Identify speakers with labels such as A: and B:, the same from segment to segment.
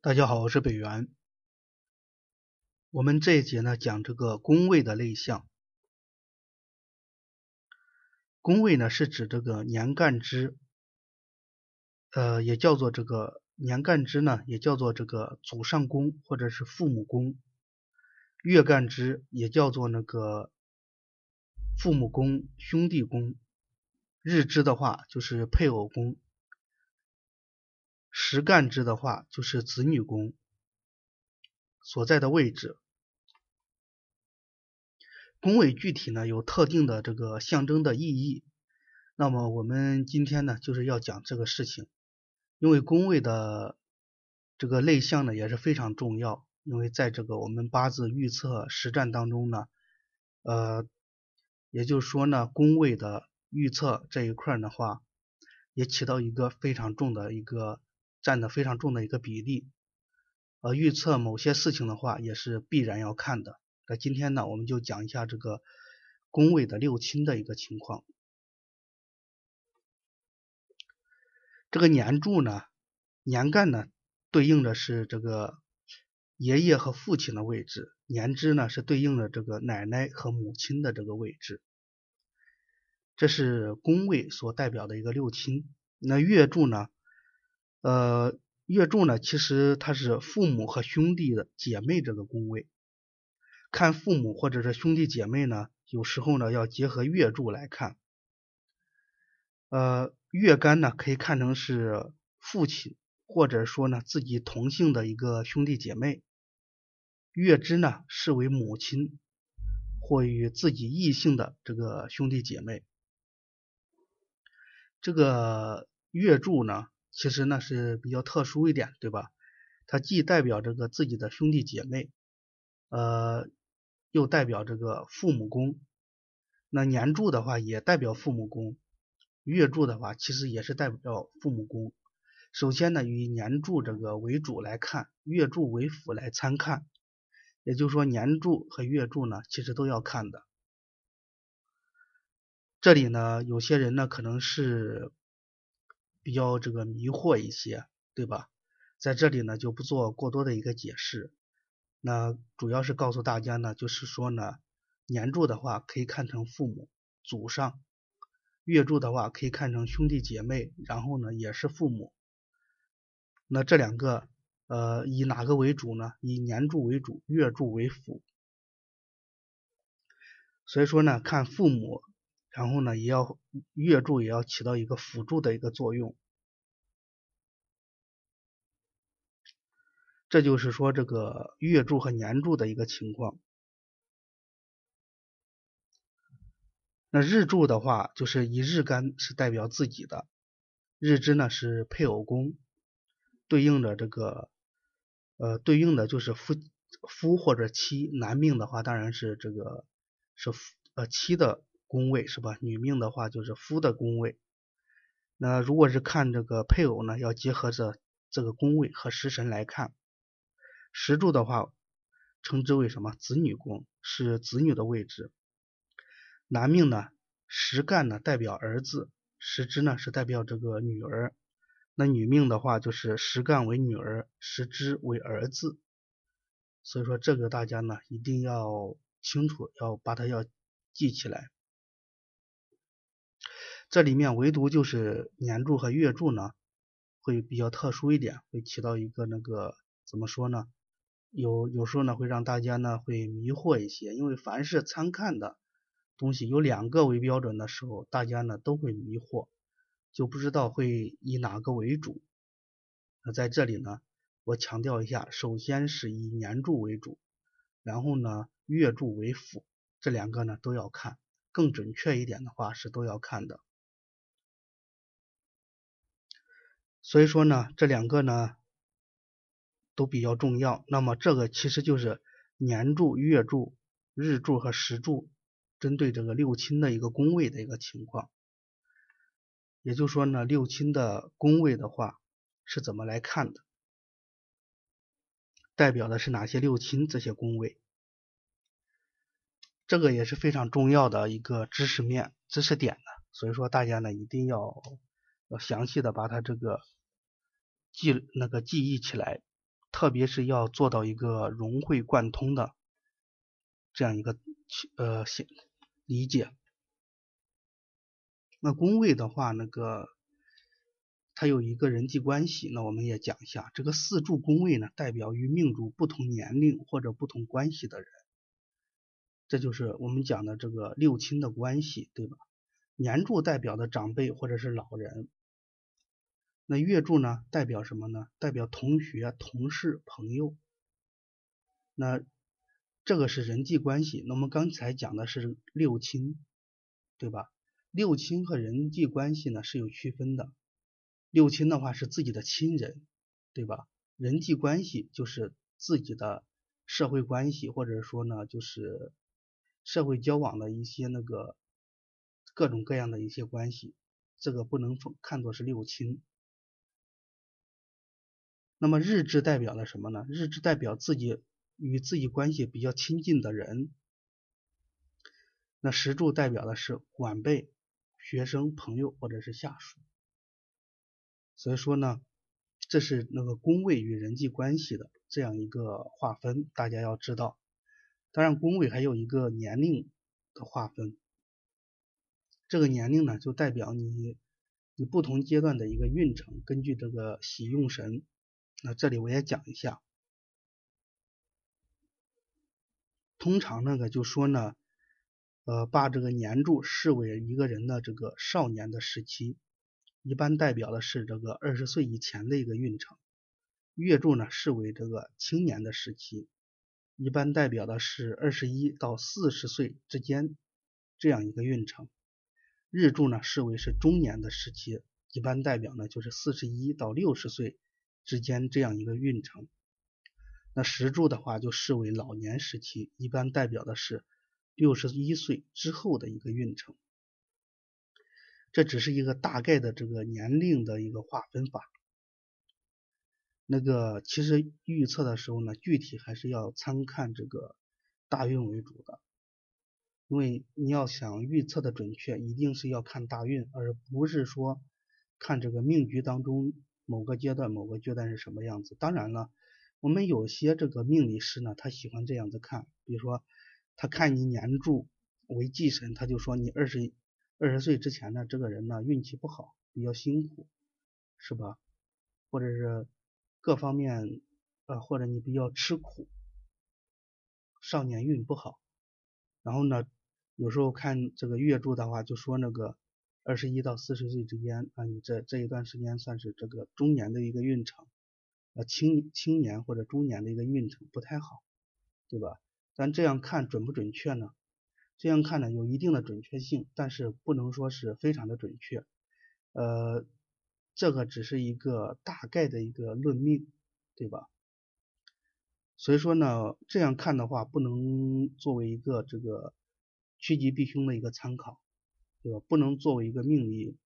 A: 大家好，我是北元。我们这一节呢讲这个宫位的类象。宫位呢是指这个年干支，呃，也叫做这个年干支呢，也叫做这个祖上宫或者是父母宫。月干支也叫做那个父母宫、兄弟宫。日支的话就是配偶宫。实干支的话，就是子女宫所在的位置。宫位具体呢有特定的这个象征的意义。那么我们今天呢就是要讲这个事情，因为宫位的这个类象呢也是非常重要。因为在这个我们八字预测实战当中呢，呃，也就是说呢，宫位的预测这一块的话，也起到一个非常重的一个。占的非常重的一个比例，呃，预测某些事情的话也是必然要看的。那今天呢，我们就讲一下这个宫位的六亲的一个情况。这个年柱呢，年干呢，对应的是这个爷爷和父亲的位置；年支呢，是对应的这个奶奶和母亲的这个位置。这是宫位所代表的一个六亲。那月柱呢？呃，月柱呢，其实它是父母和兄弟的姐妹这个宫位。看父母或者是兄弟姐妹呢，有时候呢要结合月柱来看。呃，月干呢可以看成是父亲，或者说呢自己同姓的一个兄弟姐妹。月支呢视为母亲或与自己异性的这个兄弟姐妹。这个月柱呢。其实呢是比较特殊一点，对吧？它既代表这个自己的兄弟姐妹，呃，又代表这个父母宫。那年柱的话也代表父母宫，月柱的话其实也是代表父母宫。首先呢，以年柱这个为主来看，月柱为辅来参看。也就是说，年柱和月柱呢，其实都要看的。这里呢，有些人呢可能是。比较这个迷惑一些，对吧？在这里呢就不做过多的一个解释。那主要是告诉大家呢，就是说呢，年柱的话可以看成父母、祖上；月柱的话可以看成兄弟姐妹，然后呢也是父母。那这两个呃以哪个为主呢？以年柱为主，月柱为辅。所以说呢，看父母。然后呢，也要月柱也要起到一个辅助的一个作用。这就是说这个月柱和年柱的一个情况。那日柱的话，就是以日干是代表自己的，日支呢是配偶宫，对应的这个呃对应的就是夫夫或者妻，男命的话当然是这个是夫呃妻的。宫位是吧？女命的话就是夫的宫位。那如果是看这个配偶呢，要结合着这个宫位和食神来看。石柱的话，称之为什么？子女宫是子女的位置。男命呢，实干呢代表儿子，时支呢是代表这个女儿。那女命的话就是实干为女儿，时支为儿子。所以说这个大家呢一定要清楚，要把它要记起来。这里面唯独就是年柱和月柱呢，会比较特殊一点，会起到一个那个怎么说呢？有有时候呢会让大家呢会迷惑一些，因为凡是参看的东西有两个为标准的时候，大家呢都会迷惑，就不知道会以哪个为主。那在这里呢，我强调一下，首先是以年柱为主，然后呢月柱为辅，这两个呢都要看，更准确一点的话是都要看的。所以说呢，这两个呢都比较重要。那么这个其实就是年柱、月柱、日柱和时柱针对这个六亲的一个宫位的一个情况。也就是说呢，六亲的宫位的话是怎么来看的？代表的是哪些六亲这些宫位？这个也是非常重要的一个知识面、知识点的。所以说大家呢一定要要详细的把它这个。记那个记忆起来，特别是要做到一个融会贯通的这样一个呃理解。那宫位的话，那个它有一个人际关系，那我们也讲一下。这个四柱宫位呢，代表与命主不同年龄或者不同关系的人，这就是我们讲的这个六亲的关系，对吧？年柱代表的长辈或者是老人，那月柱呢，代表什么呢？代表同学、同事、朋友。那这个是人际关系。那我们刚才讲的是六亲，对吧？六亲和人际关系呢是有区分的。六亲的话是自己的亲人，对吧？人际关系就是自己的社会关系，或者说呢就是社会交往的一些那个各种各样的一些关系，这个不能看作是六亲。那么日支代表了什么呢？日支代表自己与自己关系比较亲近的人。那时柱代表的是晚辈。学生、朋友或者是下属，所以说呢，这是那个宫位与人际关系的这样一个划分，大家要知道。当然，宫位还有一个年龄的划分，这个年龄呢，就代表你你不同阶段的一个运程，根据这个喜用神。那这里我也讲一下，通常那个就说呢。呃，把这个年柱视为一个人的这个少年的时期，一般代表的是这个二十岁以前的一个运程；月柱呢视为这个青年的时期，一般代表的是二十一到四十岁之间这样一个运程；日柱呢视为是中年的时期，一般代表呢就是四十一到六十岁之间这样一个运程。那时柱的话就视为老年时期，一般代表的是。六十一岁之后的一个运程，这只是一个大概的这个年龄的一个划分法。那个其实预测的时候呢，具体还是要参看这个大运为主的，因为你要想预测的准确，一定是要看大运，而不是说看这个命局当中某个阶段某个阶段是什么样子。当然了，我们有些这个命理师呢，他喜欢这样子看，比如说。他看你年柱为忌神，他就说你二十二十岁之前呢，这个人呢运气不好，比较辛苦，是吧？或者是各方面呃，或者你比较吃苦，少年运不好。然后呢，有时候看这个月柱的话，就说那个二十一到四十岁之间啊，你这这一段时间算是这个中年的一个运程，呃青青年或者中年的一个运程不太好，对吧？咱这样看准不准确呢？这样看呢有一定的准确性，但是不能说是非常的准确。呃，这个只是一个大概的一个论命，对吧？所以说呢，这样看的话不能作为一个这个趋吉避凶的一个参考，对吧？不能作为一个命理，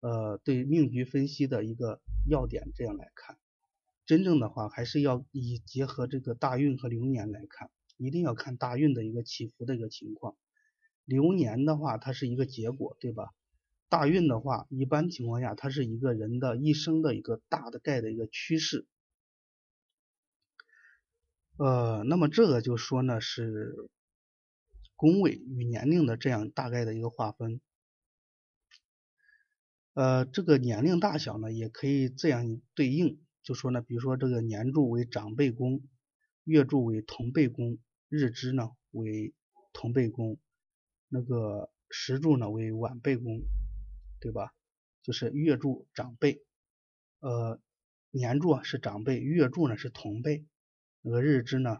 A: 呃，对命局分析的一个要点这样来看。真正的话还是要以结合这个大运和流年来看。一定要看大运的一个起伏的一个情况，流年的话，它是一个结果，对吧？大运的话，一般情况下，它是一个人的一生的一个大的概的一个趋势。呃，那么这个就说呢是宫位与年龄的这样大概的一个划分。呃，这个年龄大小呢，也可以这样对应，就说呢，比如说这个年柱为长辈宫，月柱为同辈宫。日支呢为同辈宫，那个时柱呢为晚辈宫，对吧？就是月柱长辈，呃年柱是长辈，月柱呢是同辈，那个日支呢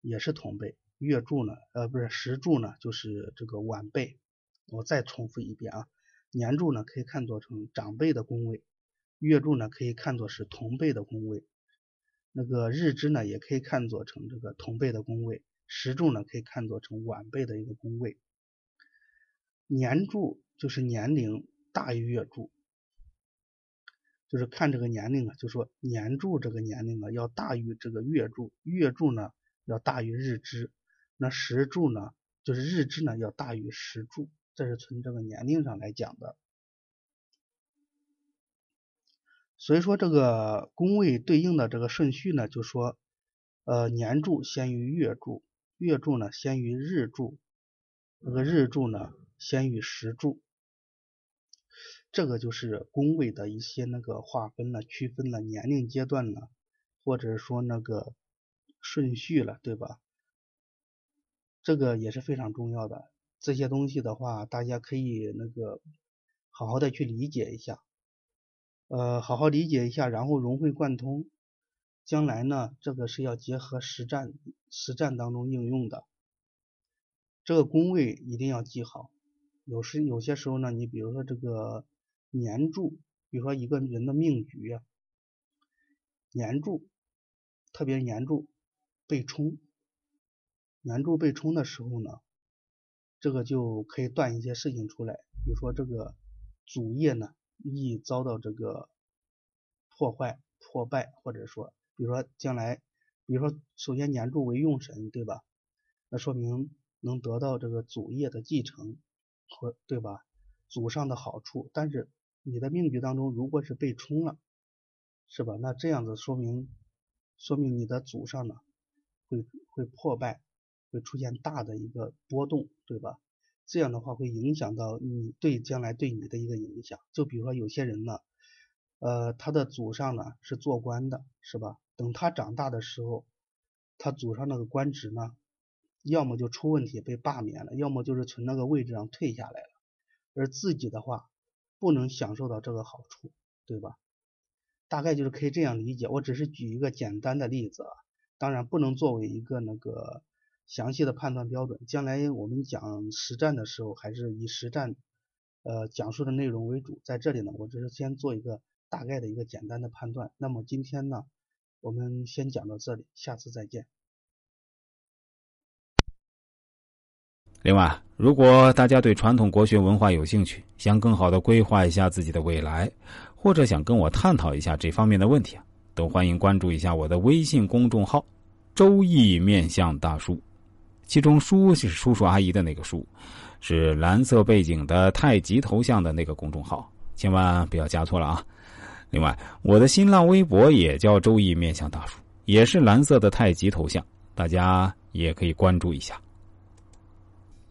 A: 也是同辈，月柱呢呃不是时柱呢就是这个晚辈。我再重复一遍啊，年柱呢可以看作成长辈的宫位，月柱呢可以看作是同辈的宫位，那个日支呢也可以看作成这个同辈的宫位。时柱呢可以看作成晚辈的一个宫位，年柱就是年龄大于月柱，就是看这个年龄啊，就说年柱这个年龄啊要大于这个月柱，月柱呢要大于日支，那时柱呢就是日支呢要大于时柱，这是从这个年龄上来讲的。所以说这个宫位对应的这个顺序呢，就说呃年柱先于月柱，月柱呢先于日柱，这个日柱呢先于时柱。这个就是宫位的一些那个划分了、区分了年龄阶段了，或者说那个顺序了，对吧？这个也是非常重要的。这些东西的话，大家可以那个好好的去理解一下，呃，好好理解一下，然后融会贯通。将来呢，这个是要结合实战，实战当中应用的。这个宫位一定要记好。有时有些时候呢，你比如说这个。年柱，比如说一个人的命局，年柱，特别年柱被冲，年柱被冲的时候呢，这个就可以断一些事情出来，比如说这个祖业呢易遭到这个破坏、破败，或者说，比如说将来，比如说首先年柱为用神，对吧？那说明能得到这个祖业的继承，和对吧？祖上的好处，但是。你的命局当中如果是被冲了，是吧？那这样子说明，说明你的祖上呢会会破败，会出现大的一个波动，对吧？这样的话会影响到你对将来对你的一个影响。就比如说有些人呢，呃，他的祖上呢是做官的，是吧？等他长大的时候，他祖上那个官职呢，要么就出问题被罢免了，要么就是从那个位置上退下来了，而自己的话。不能享受到这个好处，对吧？大概就是可以这样理解。我只是举一个简单的例子啊，当然不能作为一个那个详细的判断标准。将来我们讲实战的时候，还是以实战呃讲述的内容为主。在这里呢，我只是先做一个大概的一个简单的判断。那么今天呢，我们先讲到这里，下次再见。
B: 另外，如果大家对传统国学文化有兴趣，想更好的规划一下自己的未来，或者想跟我探讨一下这方面的问题啊，都欢迎关注一下我的微信公众号“周易面相大叔”，其中“叔”是叔叔阿姨的那个“叔”，是蓝色背景的太极头像的那个公众号，千万不要加错了啊！另外，我的新浪微博也叫“周易面向大叔”，也是蓝色的太极头像，大家也可以关注一下。